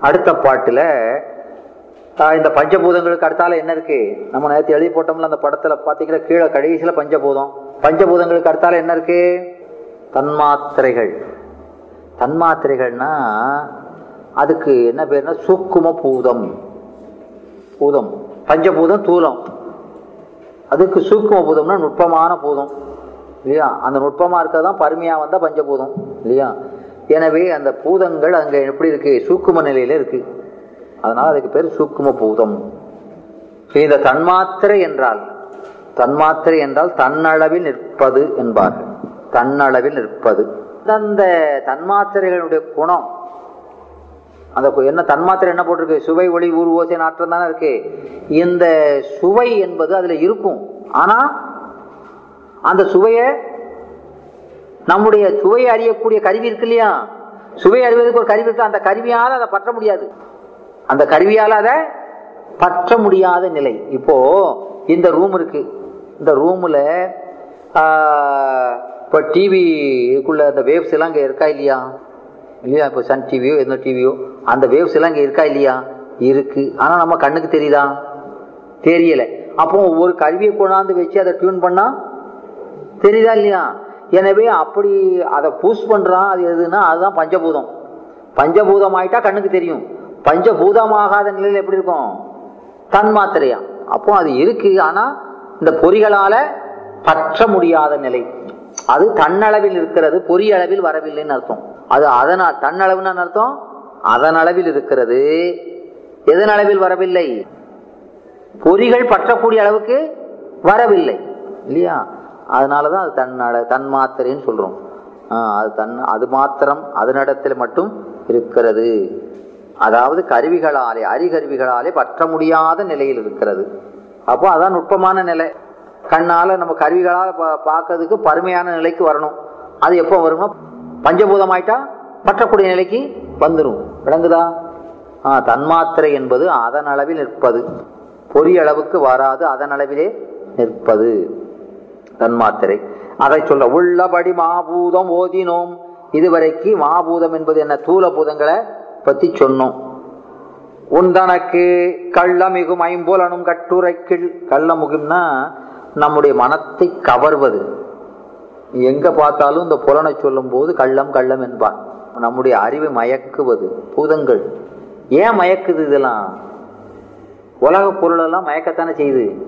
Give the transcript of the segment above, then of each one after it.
அடுத்த பாட்டில் இந்த பஞ்சபூதங்களுக்கு அடுத்தால என்ன இருக்கு? நம்ம நேற்று எழுதி போட்டோம்ல அந்த படத்துல பாத்தீங்கன்னா கீழே கடைசியில பஞ்சபூதம். பஞ்சபூதங்களுக்கு அடுத்தால என்ன இருக்கு? தன்மாத்திரைகள். தன்மாத்திரைகள்னா அதுக்கு என்ன பேர்னா சூக்கும பூதம். பூதம். பஞ்சபூதம் தூலம் அதுக்கு சூக்கும பூதம்னா நுட்பமான பூதம். இல்லையா? அந்த நுட்பமா தான் பருமையா வந்தா பஞ்சபூதம். இல்லையா? எனவே அந்த பூதங்கள் அங்க எப்படி இருக்கு? சூக்கும நிலையில இருக்கு. அதனால அதுக்கு பேர் சூக்கும பூதம். இந்த தன்மாத்திரை என்றால் தன்மாத்திரை என்றால் தன்னளவில் நிற்பது என்பார்கள். தன்னளவில் நிற்பது. அந்த தன்மாத்திரைகளுடைய குணம் அந்த என்ன தன்மாத்திரை என்ன போட்டிருக்கு? சுவை ஒளி ஊர் ஓசை நாற்றம் தானே இருக்கு. இந்த சுவை என்பது அதுல இருக்கும். ஆனா அந்த சுவையை நம்முடைய சுவையை அறியக்கூடிய கருவி இருக்கு இல்லையா? சுவை அறிவதற்கு ஒரு கருவி இருக்கு? அந்த கருவியால் அதை பற்ற முடியாது. அந்த கருவியால் அதை பற்ற முடியாத நிலை. இப்போ இந்த ரூம் இருக்கு. இந்த ரூம்ல இப்போ டிவிக்குள்ள அந்த வேவ்ஸ் எல்லாம் இங்கே இருக்கா இல்லையா? இல்லையா? இப்போ சன் டிவியோ எந்த டிவியோ அந்த வேவ்ஸ் எல்லாம் இங்கே இருக்கா இல்லையா? இருக்கு. ஆனால் நம்ம கண்ணுக்கு தெரியுதா? தெரியலை. அப்போ ஒரு கருவியை கொண்டாந்து வச்சு அதை டியூன் பண்ணா தெரியுதா இல்லையா? எனவே அப்படி அதை பூஸ் பண்ணுறான் அது எதுன்னா அதுதான் பஞ்சபூதம். பஞ்சபூதம் ஆயிட்டா கண்ணுக்கு தெரியும். பஞ்சபூதமாகாத நிலையில் எப்படி இருக்கும்? தன் மாத்திரையா அப்போ அது இருக்கு ஆனால் இந்த பொறிகளால் பற்ற முடியாத நிலை. அது தன்னளவில் இருக்கிறது பொறி அளவில் வரவில்லைன்னு அர்த்தம். அது அதனால் தன்னளவுன்னு அர்த்தம்? அதன் அளவில் இருக்கிறது. எதன் அளவில் வரவில்லை? பொறிகள் பற்றக்கூடிய அளவுக்கு வரவில்லை. இல்லையா? அதனால தான் அது தன்னள தன்மாத்திரைன்னு மாத்திரைன்னு சொல்கிறோம் அது தன் அது மாத்திரம் அதனிடத்தில் மட்டும் இருக்கிறது. அதாவது கருவிகளாலே அரிகருவிகளாலே பற்ற முடியாத நிலையில் இருக்கிறது. அப்போ அதான் நுட்பமான நிலை. கண்ணால் நம்ம கருவிகளால் பா- பார்க்கறதுக்கு பருமையான நிலைக்கு வரணும். அது எப்போ வரும்னா பஞ்சபூதம் ஆயிட்டா பற்றக்கூடிய நிலைக்கு வந்துடும் விளங்குதா? ஆ, தன்மாத்திரை என்பது அதன் அளவில் நிற்பது. பொறியளவுக்கு வராது அதன் அளவிலே நிற்பது. தன்மாத்திரை. அதை சொல்ல உள்ளபடி மாபூதம் ஓதினோம். இதுவரைக்கு மாபூதம் என்பது என்ன? தூல பூதங்களை பத்தி சொன்னோம். உந்தனக்கு கள்ளமிகும் ஐம்புலனும் கட்டுரைக்கில். கள்ளமுகும்னா நம்முடைய மனத்தை கவர்வது. எங்க பார்த்தாலும் இந்த புலனை சொல்லும் போது கள்ளம் கள்ளம் என்பான் நம்முடைய அறிவை மயக்குவது பூதங்கள். ஏன் மயக்குது இதெல்லாம்? உலக பொருள் எல்லாம் மயக்கத்தானே செய்யுது.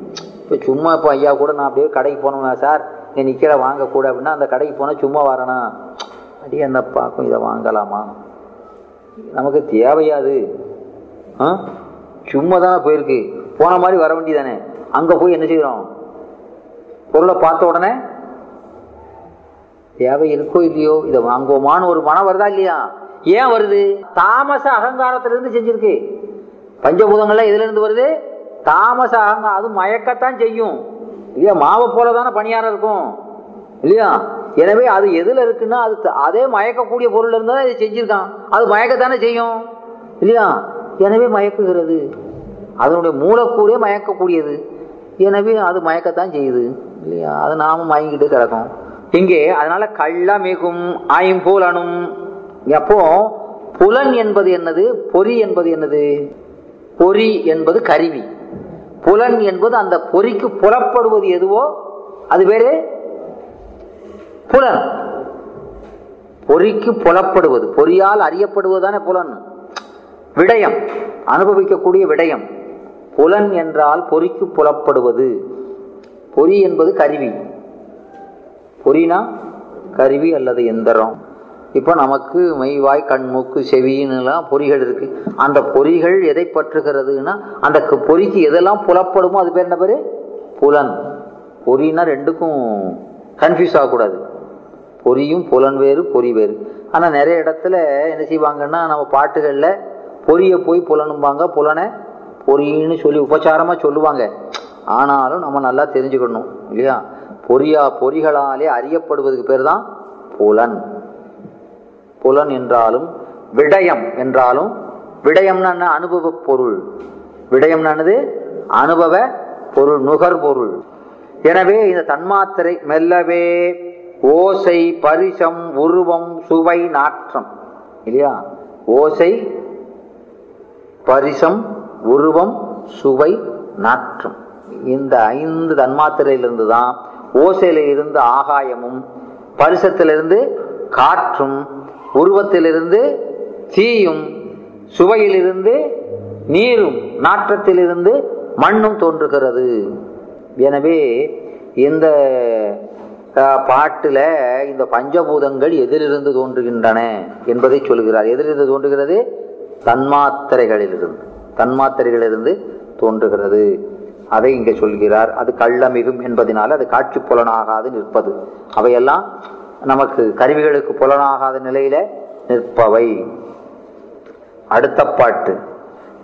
இப்போ சும்மா இப்போ ஐயா கூட நான் அப்படியே கடைக்கு போனோம்னா சார் இங்கே நிற்கிற வாங்கக்கூட அப்படின்னா அந்த கடைக்கு போனால் சும்மா வரணும் அப்படியே அந்த பார்க்கும் இதை வாங்கலாமா? நமக்கு தேவையாது. ஆ? சும்மா தானே போயிருக்கு. போன மாதிரி வர வேண்டியதானே? அங்கே போய் என்ன செய்கிறோம் பொருளை பார்த்த உடனே தேவை இருக்கோ இல்லையோ இதை வாங்குவோமான்னு ஒரு மனம் வருதா இல்லையா? ஏன் வருது? தாமச அகங்காரத்திலிருந்து செஞ்சிருக்கு. பஞ்சபூதங்கள்லாம் எதுல இருந்து வருது? தாமச அது மயக்கத்தான் செய்யும். இல்லையா? மாவை போல தானே பணியாரம் இருக்கும். இல்லையா? எனவே அது எதுல இருக்குன்னா அது த- அதே மயக்கக்கூடிய பொருள் இருந்தால் இதை செஞ்சிருக்கான். அது மயக்கத்தானே செய்யும். இல்லையா? எனவே மயக்குகிறது. அதனுடைய மூலக்கூறே மயக்கக்கூடியது. எனவே அது மயக்கத்தான் செய்யுது. இல்லையா? அது நாம மயங்கிட்டு கிடக்கும். இங்கே அதனால கள்ளமிகும் ஐம்புலனும். அப்போ புலன் என்பது என்னது? பொறி என்பது என்னது? பொறி என்பது கருவி. புலன் என்பது அந்த பொறிக்கு புலப்படுவது எதுவோ அது வேறு? புலன். பொறிக்கு புலப்படுவது பொறியால் அறியப்படுவதுதானே புலன். விடயம் அனுபவிக்கக்கூடிய விடயம். புலன் என்றால் பொறிக்கு புலப்படுவது. பொறி என்பது கருவி. பொறினா கருவி அல்லது எந்திரம். இப்போ நமக்கு மெய்வாய் கண் மூக்கு செவின்னுலாம் பொறிகள் இருக்கு. அந்த பொறிகள் எதை பற்றுகிறதுனா அந்த பொறிக்கு எதெல்லாம் புலப்படுமோ அது பேர் என்ன பேரு? புலன். பொறினா ரெண்டுக்கும் கன்ஃபியூஸ் ஆகக்கூடாது. பொறியும் புலன் வேறு பொறி வேறு. ஆனால் நிறைய இடத்துல என்ன செய்வாங்கன்னா நம்ம பாட்டுகளில் பொறியை போய் புலனும்பாங்க. புலனை பொறின்னு சொல்லி உபச்சாரமாக சொல்லுவாங்க. ஆனாலும் நம்ம நல்லா தெரிஞ்சுக்கணும் இல்லையா? பொறியா பொறிகளாலே அறியப்படுவதுக்கு பேர் தான் புலன். புலன் என்றாலும் விடயம் என்றாலும் விடயம்னா என்ன? அனுபவ பொருள். விடயம்னானது அனுபவ பொருள் நுகர்பொருள் எனவே இந்த தன்மாத்திரை மெல்லவே ஓசை பரிசம் உருவம் சுவை நாற்றம். இல்லையா? ஓசை பரிசம் உருவம் சுவை நாற்றம். இந்த ஐந்து தன்மாத்திரையிலிருந்து தான் ஓசையில இருந்து ஆகாயமும் பரிசத்திலிருந்து காற்றும் உருவத்திலிருந்து தீயும் சுவையிலிருந்து நீரும் நாற்றத்திலிருந்து மண்ணும் தோன்றுகிறது. எனவே இந்த பாட்டில் இந்த பஞ்சபூதங்கள் எதிலிருந்து தோன்றுகின்றன என்பதை சொல்கிறார். எதிலிருந்து தோன்றுகிறது? தன்மாத்திரைகளிலிருந்து. தன்மாத்திரைகளிலிருந்து தோன்றுகிறது. அதை இங்கே சொல்கிறார். அது கள்ளமிகும் என்பதனால் அது காட்சி புலனாகாது நிற்பது. அவையெல்லாம் நமக்கு கருவிகளுக்கு புலனாகாத நிலையில நிற்பவை. அடுத்த பாட்டு.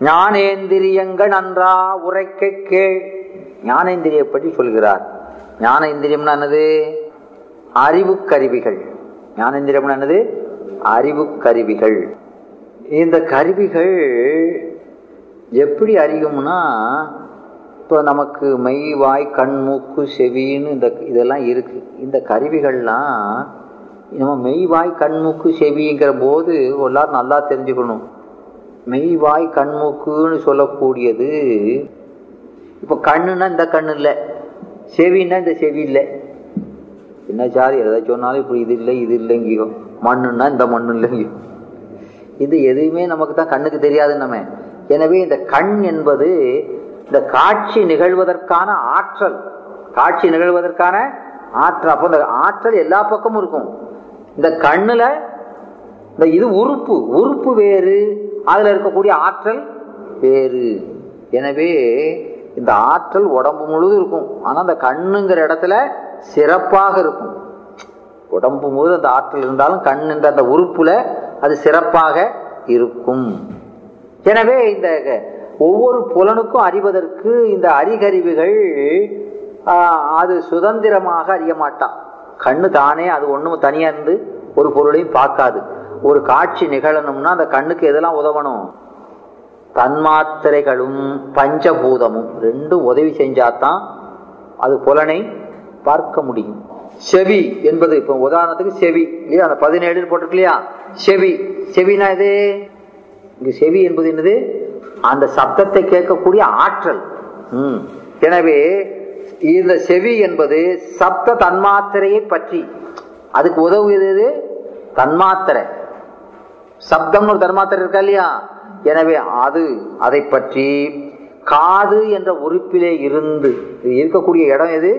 ஞானேந்திரியங்கள் நன்றா உரைக்க கேள். ஞானேந்திரிய பற்றி சொல்கிறார். ஞானேந்திரியம்னா என்னது? அறிவு கருவிகள். ஞானேந்திரியம்னா என்னது? அறிவு கருவிகள். இந்த கருவிகள் எப்படி அறியும்னா இப்போ நமக்கு மெய் வாய் கண் மூக்கு செவின்னு இந்த இதெல்லாம் இருக்கு. இந்த கருவிகள்லாம் நம்ம மெய் வாய் கண் மூக்கு செவிங்கிற போது எல்லாரும் நல்லா தெரிஞ்சுக்கணும். மெய் வாய் கண் மூக்குன்னு சொல்லக்கூடியது இப்போ கண்ணுன்னா இந்த கண்ணு இல்லை. செவின்னா இந்த செவி இல்லை. என்ன சார் எதை சொன்னாலும் இப்படி இது இல்லை இது இல்லைங்கியோ. மண்ணுன்னா இந்த மண்ணு இல்லைங்கியோ. இது எதுவுமே நமக்கு தான் கண்ணுக்கு தெரியாது நம்ம. எனவே இந்த கண் என்பது இந்த காட்சி நிகழ்வதற்கான ஆற்றல் காட்சி நிகழ்வதற்கான ஆற்றல் அப்போ இந்த ஆற்றல் எல்லா பக்கமும் இருக்கும். இந்த கண்ணில் இந்த இது உறுப்பு உறுப்பு வேறு அதில் இருக்கக்கூடிய ஆற்றல் வேறு. எனவே இந்த ஆற்றல் உடம்பு முழுதும் இருக்கும். ஆனால் அந்த கண்ணுங்கிற இடத்துல சிறப்பாக இருக்கும். உடம்பு முழு அந்த ஆற்றல் இருந்தாலும் கண் என்ற அந்த உறுப்புல அது சிறப்பாக இருக்கும். எனவே இந்த ஒவ்வொரு புலனுக்கும் அறிவதற்கு இந்த அறிகருவிகள் அது சுதந்திரமாக அறிய மாட்டான். கண்ணு தானே அது ஒன்றும் தனியாக இருந்து ஒரு பொருளையும் பார்க்காது. ஒரு காட்சி நிகழணும்னா அந்த கண்ணுக்கு எதெல்லாம் உதவணும்? தன்மாத்திரைகளும் பஞ்சபூதமும் ரெண்டும் உதவி செஞ்சாதான் அது புலனை பார்க்க முடியும். செவி என்பது இப்போ உதாரணத்துக்கு செவி இல்லையா? அந்த பதினேழு போட்டிருக்கு இல்லையா? செவி. செவினா இது? இங்கு செவி என்பது என்னது? அந்த சப்தத்தை கேட்கக்கூடிய ஆற்றல். உம் எனவே இந்த செவி என்பது சப்த தன்மாத்திரையை பற்றி. அதுக்கு உதவுகிறது தன்மாத்திரை. சப்தம்னு ஒரு தன்மாத்திரை இருக்கா இல்லையா? எனவே அது அதை பற்றி காது என்ற உறுப்பிலே இருந்து இருக்கக்கூடிய இடம் எது?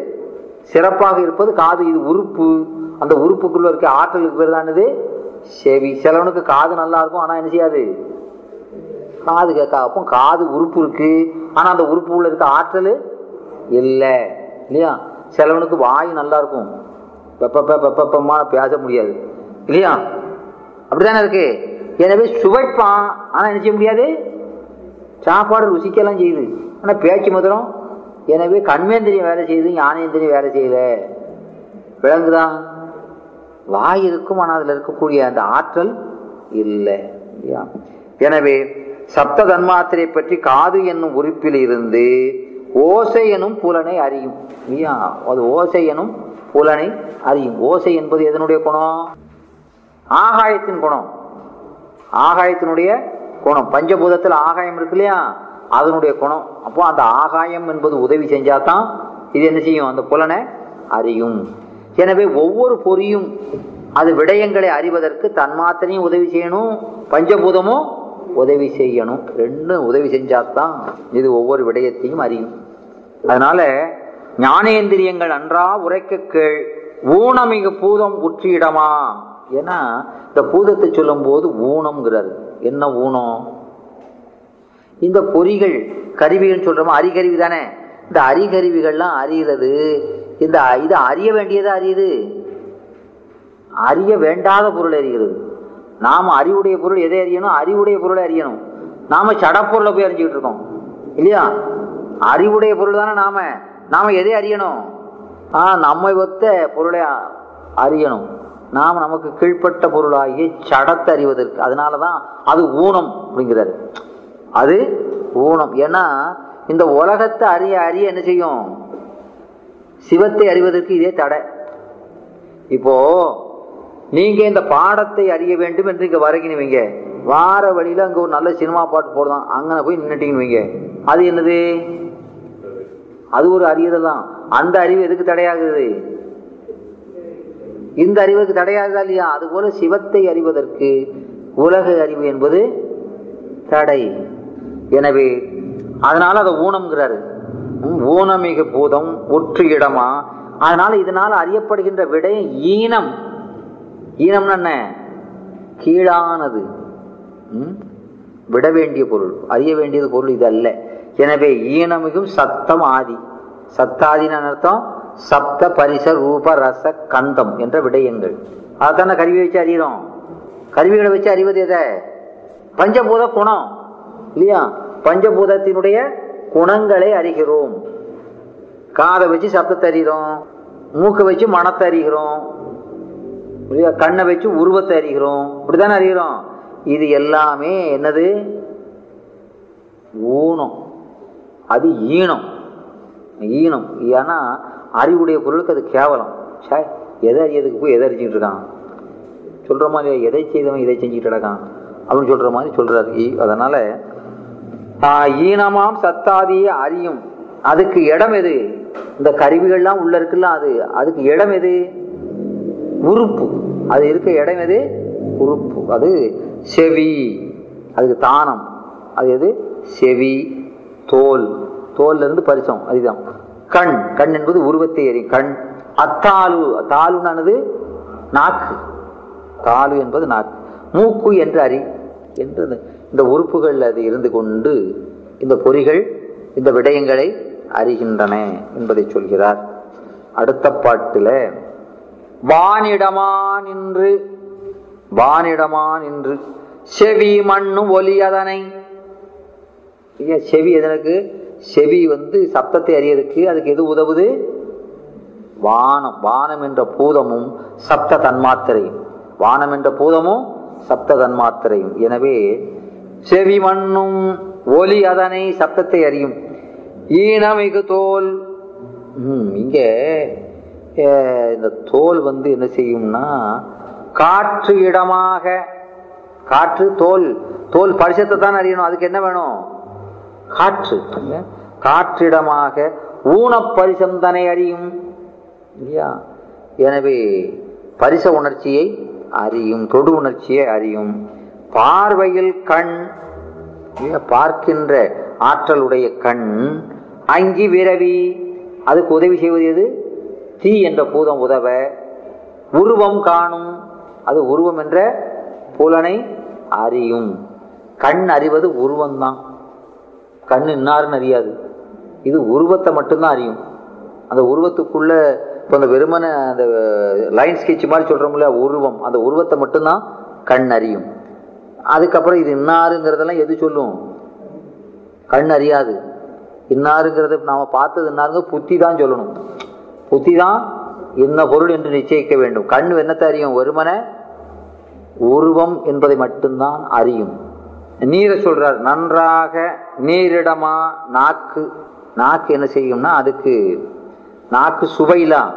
சிறப்பாக இருப்பது காது இது உறுப்பு. அந்த உறுப்புக்குள்ள இருக்க ஆற்றலுக்கு பேர் தானது செவி. சிலவனுக்கு காது நல்லா இருக்கும் ஆனா என்ன செய்யாது? காது கேட்க அப்போ காது உறுப்பு இருக்கு. ஆனால் அந்த உறுப்பு உள்ள இருக்க ஆற்றல் இல்லை. இல்லையா? சிலவனுக்கு வாய் நல்லா இருக்கும். வெப்பப்ப பெப்பமா பேச முடியாது. இல்லையா? அப்படிதானே இருக்கு. எனவே சுவைப்பான் ஆனால் என்ன செய்ய முடியாது? சாப்பாடு ருசிக்கெல்லாம் செய்யுது. ஆனால் பேச்சு மதுரம் எனவே கண்மேந்திரியம் வேலை செய்யுது ஞானேந்திரியம் வேலை செய்யல. விளங்குதா? வாய் இருக்கும் ஆனால் அதில் இருக்கக்கூடிய அந்த ஆற்றல் இல்லை. இல்லையா? எனவே சப்த தன்மாத்திரை பற்றி காது என்னும் உறுப்பில் இருந்து ஓசை எனும் புலனை அறியும். இல்லையா? அது ஓசை எனும் புலனை அறியும். ஓசை என்பது எதனுடைய குணம்? ஆகாயத்தின் குணம். ஆகாயத்தினுடைய குணம். பஞ்சபூதத்தில் ஆகாயம் இருக்கு இல்லையா? அதனுடைய குணம். அப்போ அந்த ஆகாயம் என்பது உதவி செஞ்சாதான் இது என்ன செய்யும்? அந்த புலனை அறியும். எனவே ஒவ்வொரு பொறியும் அது விடயங்களை அறிவதற்கு தன்மாத்திரையும் உதவி செய்யணும் பஞ்சபூதமும் உதவி செய்யணும். ரெண்டும் உதவி செஞ்சாதான் இது ஒவ்வொரு விடயத்தையும் அறியும். அதனால ஞானேந்திரியங்கள் அன்றா உரைக்க கேள் ஊனமிகு பூதம் உற்றியிடமா ஏன்னா இந்த பூதத்தை சொல்லும் போது ஊனம்ங்கிறாரு. என்ன ஊனம்? இந்த பொறிகள் கருவிகள் சொல்றோமா? அரிகருவி தானே. இந்த அரிகருவிகள்லாம் அறிகிறது. இந்த இது அறிய வேண்டியது அறியுது. அறிய வேண்டாத பொருள் அறிகிறது. நாம அறிவுடைய பொருள் எதை அறியணும்? அறிவுடைய பொருளை அறியணும். நாம சடப்பொருளை போய் அறிஞ்சுக்கிட்டு இருக்கோம். இல்லையா? அறிவுடைய பொருள் தானே நாம. நாம எதை அறியணும்? ஆ நம்மை ஒத்த பொருளை அறியணும். நாம் நமக்கு கீழ்ப்பட்ட பொருளாகிய சடத்தை அறிவதற்கு. அதனாலதான் அது ஊனம் அப்படிங்கிறாரு. அது ஊனம். ஏன்னா இந்த உலகத்தை அறிய அறிய என்ன செய்யும்? சிவத்தை அறிவதற்கு இதே தடை. இப்போ நீங்க இந்த பாடத்தை அறிய வேண்டும் என்று இங்க வருகிறீங்க வார வழியில அங்க ஒரு நல்ல சினிமா பாட்டு போடுதான் அங்கே போய் நின்னுட்டீங்கன்னு அது என்னது? அது ஒரு அறிவுதல் தான். அந்த அறிவு எதுக்கு தடையாகுது? இந்த அறிவுக்கு தடையாகுதா இல்லையா? அது போல சிவத்தை அறிவதற்கு உலக அறிவு என்பது தடை. எனவே அதனால அதை ஊனம்ங்கிறாரு ஊனமிகு பூதம் ஒற்று இடமா? அதனால இதனால அறியப்படுகின்ற விடை ஈனம். ஈனம்னா என்ன? கீழானது. ம்? விட வேண்டிய பொருள். அறிய வேண்டியது பொருள் இது அல்ல. எனவே ஈனமிகும் சத்தம் ஆதி. சத்தாதின்னு அர்த்தம்? சப்த பரிச ரூப ரச கந்தம் என்ற விடயங்கள். அதான கருவி வச்சு அறிகிறோம் கருவிகளை வச்சு அறிவது எதை? பஞ்சபூத குணம். இல்லையா? பஞ்சபூதத்தினுடைய குணங்களை அறிகிறோம். காதை வச்சு சப்தத்தை அறிகிறோம் மூக்கை வச்சு மனத்தை அறிகிறோம். கண்ணை வச்சு உருவத்தை அறிகிறோம். இப்படிதானே அறிகிறோம். இது எல்லாமே என்னது? ஊனம். அது ஈனம். ஈனம். ஏன்னா அறிவுடைய பொருளுக்கு அது கேவலம். சே எதை அறியதுக்கு போய் எதை அறிஞ்சிட்டு இருக்கான்? சொல்ற மாதிரி எதை செய்தவன் இதை செஞ்சுட்டு இருக்கான் அப்படின்னு சொல்ற மாதிரி சொல்றாரு. அதனால் அதனால ஈனமாம் சத்தாதியை அறியும். அதுக்கு இடம் எது? இந்த கருவிகள்லாம் உள்ள இருக்குல்ல அது. அதுக்கு இடம் எது? உறுப்பு. அது இருக்க இடம் எது? உறுப்பு. அது செவி. அதுக்கு தானம். அது எது? செவி. தோல். தோல்ல இருந்து பரிசம் அதுதான். கண். கண் என்பது உருவத்தை எறி கண். அத்தாலு. தாலுனானது நாக்கு. தாலு என்பது நாக்கு. மூக்கு என்று அறி என்று இந்த- உறுப்புகள் அது இருந்து கொண்டு இந்த பொறிகள் இந்த விடயங்களை அறிகின்றன என்பதை சொல்கிறார். அடுத்த பாட்டில் வானிடமா நின்று வானிடமா நின்று செவி மண்ணு ஒலி அதனை. செவி எதற்கு? செவி வந்து சப்தத்தை அறியதுக்கு அதுக்கு எது உதவுது? வானம். வானம் என்ற பூதமும் சப்த தன்மாத்திரையும். வானம் என்ற பூதமும் சப்த தன்மாத்திரையும். எனவே செவி மண்ணும் ஒலி அதனை சப்தத்தை அறியும். ஈனமிகு தோல். ம், இங்க இந்த தோல் வந்து என்ன செய்யும்னா காற்று இடமாக காற்று தோல் தோல் பரிசத்தை தான் அறியணும். அதுக்கு என்ன வேணும்? காற்று. காற்றிடமாக ஊன பரிசம் தானே அறியும். இல்லையா? எனவே பரிச உணர்ச்சியை அறியும் தொடு உணர்ச்சியை அறியும். பார்வையில் கண் இல்லையா? பார்க்கின்ற ஆற்றலுடைய கண் அங்கி விரவி அதுக்கு உதவி செய்வது எது? தீ என்ற பூதம் உதவ உருவம் காணும். அது உருவம் என்ற புலனை அறியும். கண் அறிவது உருவம்தான். கண் இன்னாருன்னு அறியாது. இது உருவத்தை மட்டும்தான் அறியும். அந்த உருவத்துக்குள்ள இப்போ அந்த வெறுமன அந்த லைன் ஸ்கெட்ச் மாதிரி சொல்கிறோம்ல உருவம். அந்த உருவத்தை மட்டும்தான் கண் அறியும். அதுக்கப்புறம் இது இன்னாருங்கிறதெல்லாம் எது சொல்லும்? கண் அறியாது. இன்னாருங்கிறத நாம் பார்த்தது இன்னாருங்க புத்தி தான் சொல்லணும். புத்தி தான் என்ன பொருள் என்று நிச்சயிக்க வேண்டும். கண் என்னத்தை அறியும்? ஒருமன உருவம் என்பதை மட்டும்தான் அறியும். நீரை சொல்றார் நன்றாக நீரிடமா நாக்கு நாக்கு என்ன செய்யும்னா அதுக்கு நாக்கு சுவைலாம்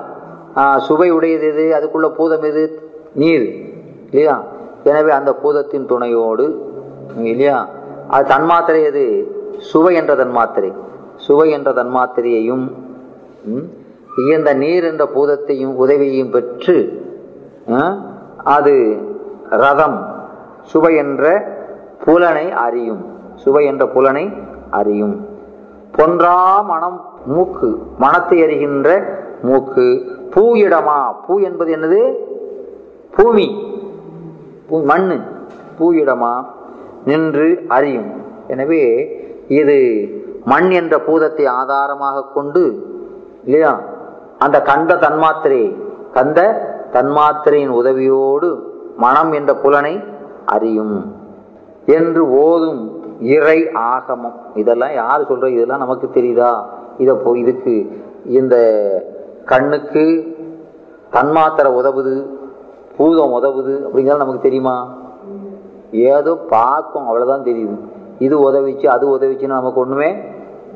சுவை உடையது எது? அதுக்குள்ள பூதம் எது? நீர். இல்லையா? எனவே அந்த பூதத்தின் துணையோடு இல்லையா? அது தன்மாத்திரை எது? சுவை என்ற தன்மாத்திரை. சுவை என்ற தன்மாத்திரையையும் ம், இந்த நீர் என்ற பூதத்தையும் உதவியையும் பெற்று அது ரதம் சுவை என்ற புலனை அறியும். சுவை என்ற புலனை அறியும். பொன்றா மனம் மூக்கு மனத்தை அறிகின்ற மூக்கு. பூ இடமா? பூ என்பது என்னது? பூமி. பூ மண்ணு. பூ இடமா? நின்று அறியும். எனவே இது மண் என்ற பூதத்தை ஆதாரமாக கொண்டு இல்லையா? அந்த கந்த தன்மாத்திரை கந்த தன்மாத்திரையின் உதவியோடு மனம் என்ற புலனை அறியும். என்று ஓதும் இறை ஆகமம். இதெல்லாம் யார் சொல்ற? இதெல்லாம் நமக்கு தெரியுதா? இதை போ இதுக்கு இந்த கண்ணுக்கு தன்மாத்திரை உதவுது பூதம் உதவுது அப்படிங்கிறது நமக்கு தெரியுமா? ஏதோ பார்க்கும் அவ்வளோதான் தெரியுது. இது உதவிச்சு அது உதவிச்சுன்னு நமக்கு ஒன்றுமே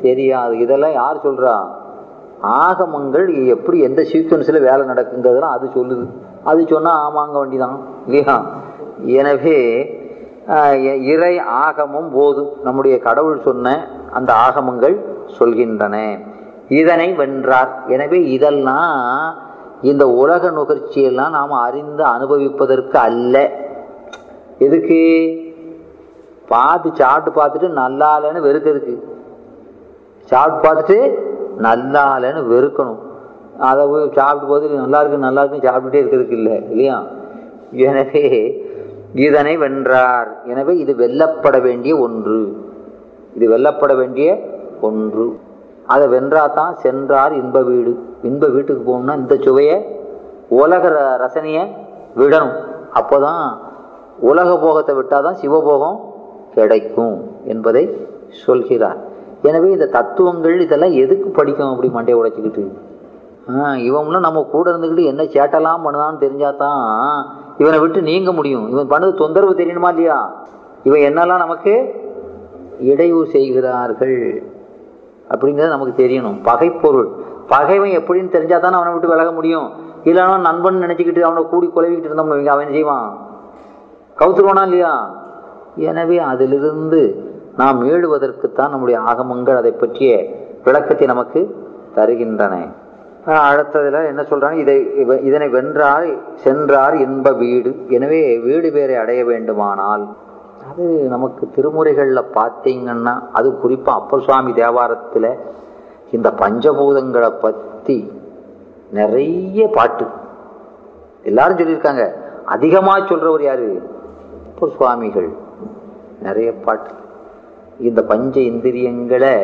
தெரியாது. இதெல்லாம் யார் சொல்கிறா ஆகமங்கள் எப்படி எந்த சீக்வன்ஸில் வேலை நடக்குங்கிறதுலாம் அது சொல்லுது. அது சொன்னால் ஆமாங்க வண்டிதான். இல்லையா எனவே இ- இறை ஆகமும் போதும். நம்முடைய கடவுள் சொன்ன அந்த ஆகமங்கள் சொல்கின்றன. இதனை வென்றார். எனவே இதெல்லாம் இந்த உலக நுகர்ச்சியெல்லாம் நாம் அறிந்து அனுபவிப்பதற்கு அல்ல. எதுக்கு? பார்த்து சாப்பிட்டு பார்த்துட்டு நல்லா இல்லைன்னு வெறுக்கிறதுக்கு சாப்பிட்டு பார்த்துட்டு நல்லாலன்னு வெறுக்கணும். அதை போய் சாப்பிட்டு போது நல்லா இருக்கு நல்லா இருக்குன்னு சாப்பிட்டுட்டே இருக்கிறதுக்கு இல்லை இல்லையா? எனவே இதனை வென்றார். எனவே இது வெல்லப்பட வேண்டிய ஒன்று. இது வெல்லப்பட வேண்டிய ஒன்று. அதை வென்றாதான் சென்றார் இன்ப வீடு. இன்ப வீட்டுக்கு போகணும்னா இந்த சுவையை உலக ர- ரசனையை விடணும். அப்போதான் உலக போகத்தை விட்டாதான் சிவபோகம் கிடைக்கும் என்பதை சொல்கிறார். எனவே இந்த தத்துவங்கள் இதெல்லாம் எதுக்கு படிக்கும் அப்படி மண்டையை உடைச்சிக்கிட்டு? இவங்களும் நம்ம கூட இருந்துக்கிட்டு என்ன சேட்டெல்லாம் பண்ணுதான்னு தெரிஞ்சாதான் இவனை விட்டு நீங்க முடியும். இவன் பண்ணது தொந்தரவு தெரியணுமா இல்லையா? இவன் என்னெல்லாம் நமக்கு இடையூறு செய்கிறார்கள் அப்படிங்கிறது நமக்கு தெரியணும். பகைப்பொருள். பகைவன் எப்படின்னு தெரிஞ்சாதான் அவனை விட்டு விலக முடியும். இல்லைன்னா நண்பன் நினைச்சுக்கிட்டு அவனை கூடி குலவிக்கிட்டு இருந்தோம்னு அவன் செய்வான்? கவுத்துருவானா இல்லையா? எனவே அதிலிருந்து நாம் மீளுவதற்குத்தான் நம்முடைய ஆகமங்கள் அதை பற்றிய விளக்கத்தை நமக்கு தருகின்றன. அடுத்ததில் அடுத்ததுல என்ன சொல்றாங்க? இதை இதனை வென்றார் சென்றார் இன்ப வீடு. எனவே வீடு பேரை அடைய வேண்டுமானால் அது நமக்கு திருமுறைகளில் பார்த்தீங்கன்னா அது குறிப்பாக அப்பர் சுவாமி தேவாரத்தில் இந்த பஞ்சபூதங்களை பற்றி நிறைய பாட்டு. எல்லாரும் சொல்லியிருக்காங்க. அதிகமாக சொல்கிறவர் யாரு? அப்பர் சுவாமிகள். நிறைய பாட்டு. இந்த பஞ்ச இந்திரியங்களை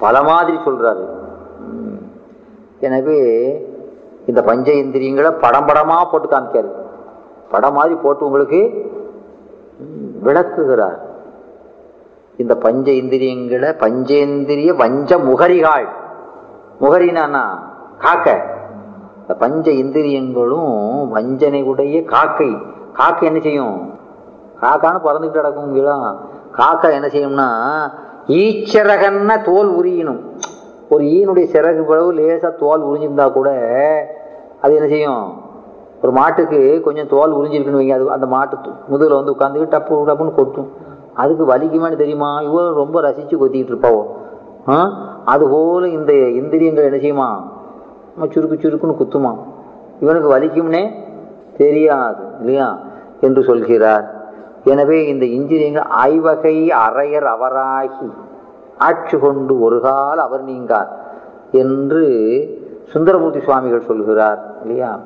பல மாதிரி சொல்றாரு. எனவே இந்த பஞ்ச இந்திரியங்களை படம் படமா போட்டு காமிக்காரு. படம் மாதிரி போட்டு உங்களுக்கு விளக்குகிறார். இந்த பஞ்ச இந்திரியங்களை பஞ்சேந்திரிய வஞ்ச முகரிகாள். முகரினா காக்க. இந்த பஞ்ச இந்திரியங்களும் வஞ்சனை உடைய காக்கை. காக்கை என்ன செய்யும்? காக்கான்னு பறந்துக்கிட்டு கிடக்கும் கீழே காக்கா என்ன செய்யும்னா ஈச்சரகன்ன தோல் உரியணும் ஒரு ஈனுடைய சிறகு பிளவு லேசாக தோல் உறிஞ்சிருந்தா கூட அது என்ன செய்யும்? ஒரு மாட்டுக்கு கொஞ்சம் தோல் உறிஞ்சிருக்குன்னு வைங்க அது அந்த மாட்டு முதுகில் வந்து உட்காந்துக்கிட்டு டப்பு டப்புன்னு கொட்டும். அதுக்கு வலிக்குமான்னு தெரியுமா? இவ ரொம்ப ரசித்து கொத்திக்கிட்டு இருப்பாவோ? ஆ? அதுபோல இந்த இந்திரியங்கள் என்ன செய்யுமா? நம்ம சுருக்கு சுருக்குன்னு குத்துமா? இவனுக்கு வலிக்கும்னே தெரியாது இல்லையா? என்று சொல்கிறார். எனவே இந்த இன்ஜினியரிங் ஐவகை அறையர் அவராகி ஆட்சி கொண்டு ஒரு கால் அவர் நீங்கார் என்று சுந்தரமூர்த்தி சுவாமிகள் சொல்கிறார் இல்லையா?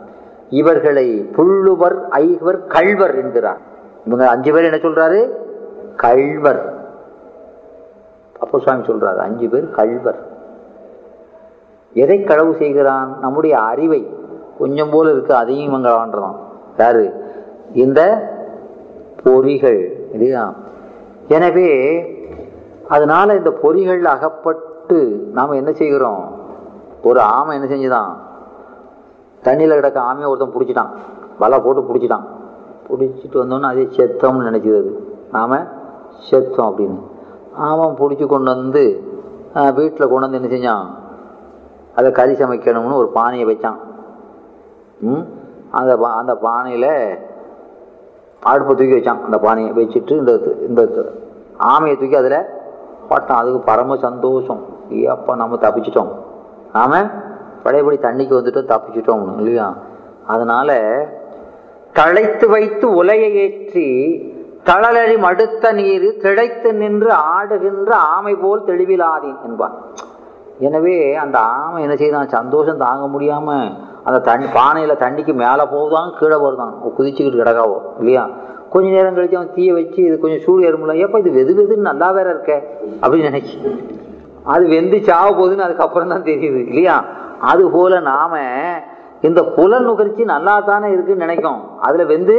இவர்களை புள்ளுவர் ஐவர் கள்வர் என்கிறார். இவங்க அஞ்சு பேர் என்ன சொல்றாரு? கள்வர். அப்போ சுவாமி சொல்றாரு அஞ்சு பேர் கள்வர். எதை களவு செய்கிறான்? நம்முடைய அறிவை. கொஞ்சம் போல இருக்கு அதையும் இவங்க வாழ்றதான் யாரு? இந்த பொறிகள் இல்லையா? எனவே அதனால இந்த பொறிகள் அகப்பட்டு நாம் என்ன செய்கிறோம்? ஒரு ஆமை என்ன செஞ்சுதான்? தண்ணியில் கிடக்க ஆமையை ஒருத்தன் பிடிச்சிட்டான். வலை போட்டு பிடிச்சிட்டான். பிடிச்சிட்டு வந்தோன்னே அதே செத்தோம்னு நினைச்சது நாம் செத்தோம் அப்படின்னு. ஆமாம் பிடிச்சி கொண்டு வந்து வீட்டில் கொண்டு வந்து என்ன செஞ்சான்? அதை கறி சமைக்கணும்னு ஒரு பானையை வச்சான். அந்த பா- அந்த பானையில் அடுப்பை தூக்கி வச்சான். அந்த பானையை வச்சுட்டு இந்த இந்த ஆமையை தூக்கி அதில் பட்டான். அதுக்கு பரம சந்தோஷம். ஏப்பா நம்ம தப்பிச்சிட்டோம். நாம பழையபடி தண்ணிக்கு வந்துட்டோம் தப்பிச்சிட்டோம் இல்லையா? அதனால தழைத்து வைத்து உலையை ஏற்றி தளலறி மடுத்த நீர் திளைத்து நின்று ஆடுகின்ற ஆமை போல் தெளிவிலாதீன் என்பான். எனவே அந்த ஆமை என்ன செய்தான்? சந்தோஷம் தாங்க முடியாம அந்த தண்ணி பானையில் தண்ணிக்கு மேலே போகுதான் கீழே போகுதான் குதிச்சுக்கிட்டு கிடக்காவோ இல்லையா? கொஞ்ச நேரம் கழிச்சு அவன் தீய வச்சு இது கொஞ்சம் சூடு ஏறும்ல. ஏப்பா இது வெது வெதுன்னு நல்லா வேற இருக்க அப்படின்னு நினைச்சு. அது வெந்து சாவ போகுதுன்னு அதுக்கப்புறம் தான் தெரியுது இல்லையா? அது போல நாம இந்த புலன் நுகர்ச்சி நல்லா தானே இருக்குன்னு நினைக்கும். அதுல வெந்து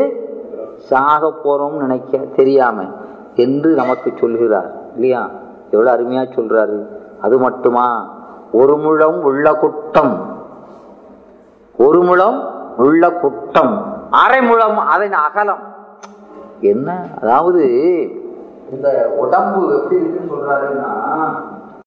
சாக போறோம்னு நினைக்க தெரியாம என்று நமக்கு சொல்கிறார் இல்லையா? எவ்வளவு அருமையா சொல்றாரு. அது மட்டுமா? ஒரு முழம் உள்ள குட்டம். ஒரு முழம் உள்ள குட்டம் அரை முழம் அதன் அகலம். என்ன? அதாவது இந்த உடம்பு எப்படி இருக்குன்னு சொல்றாருன்னா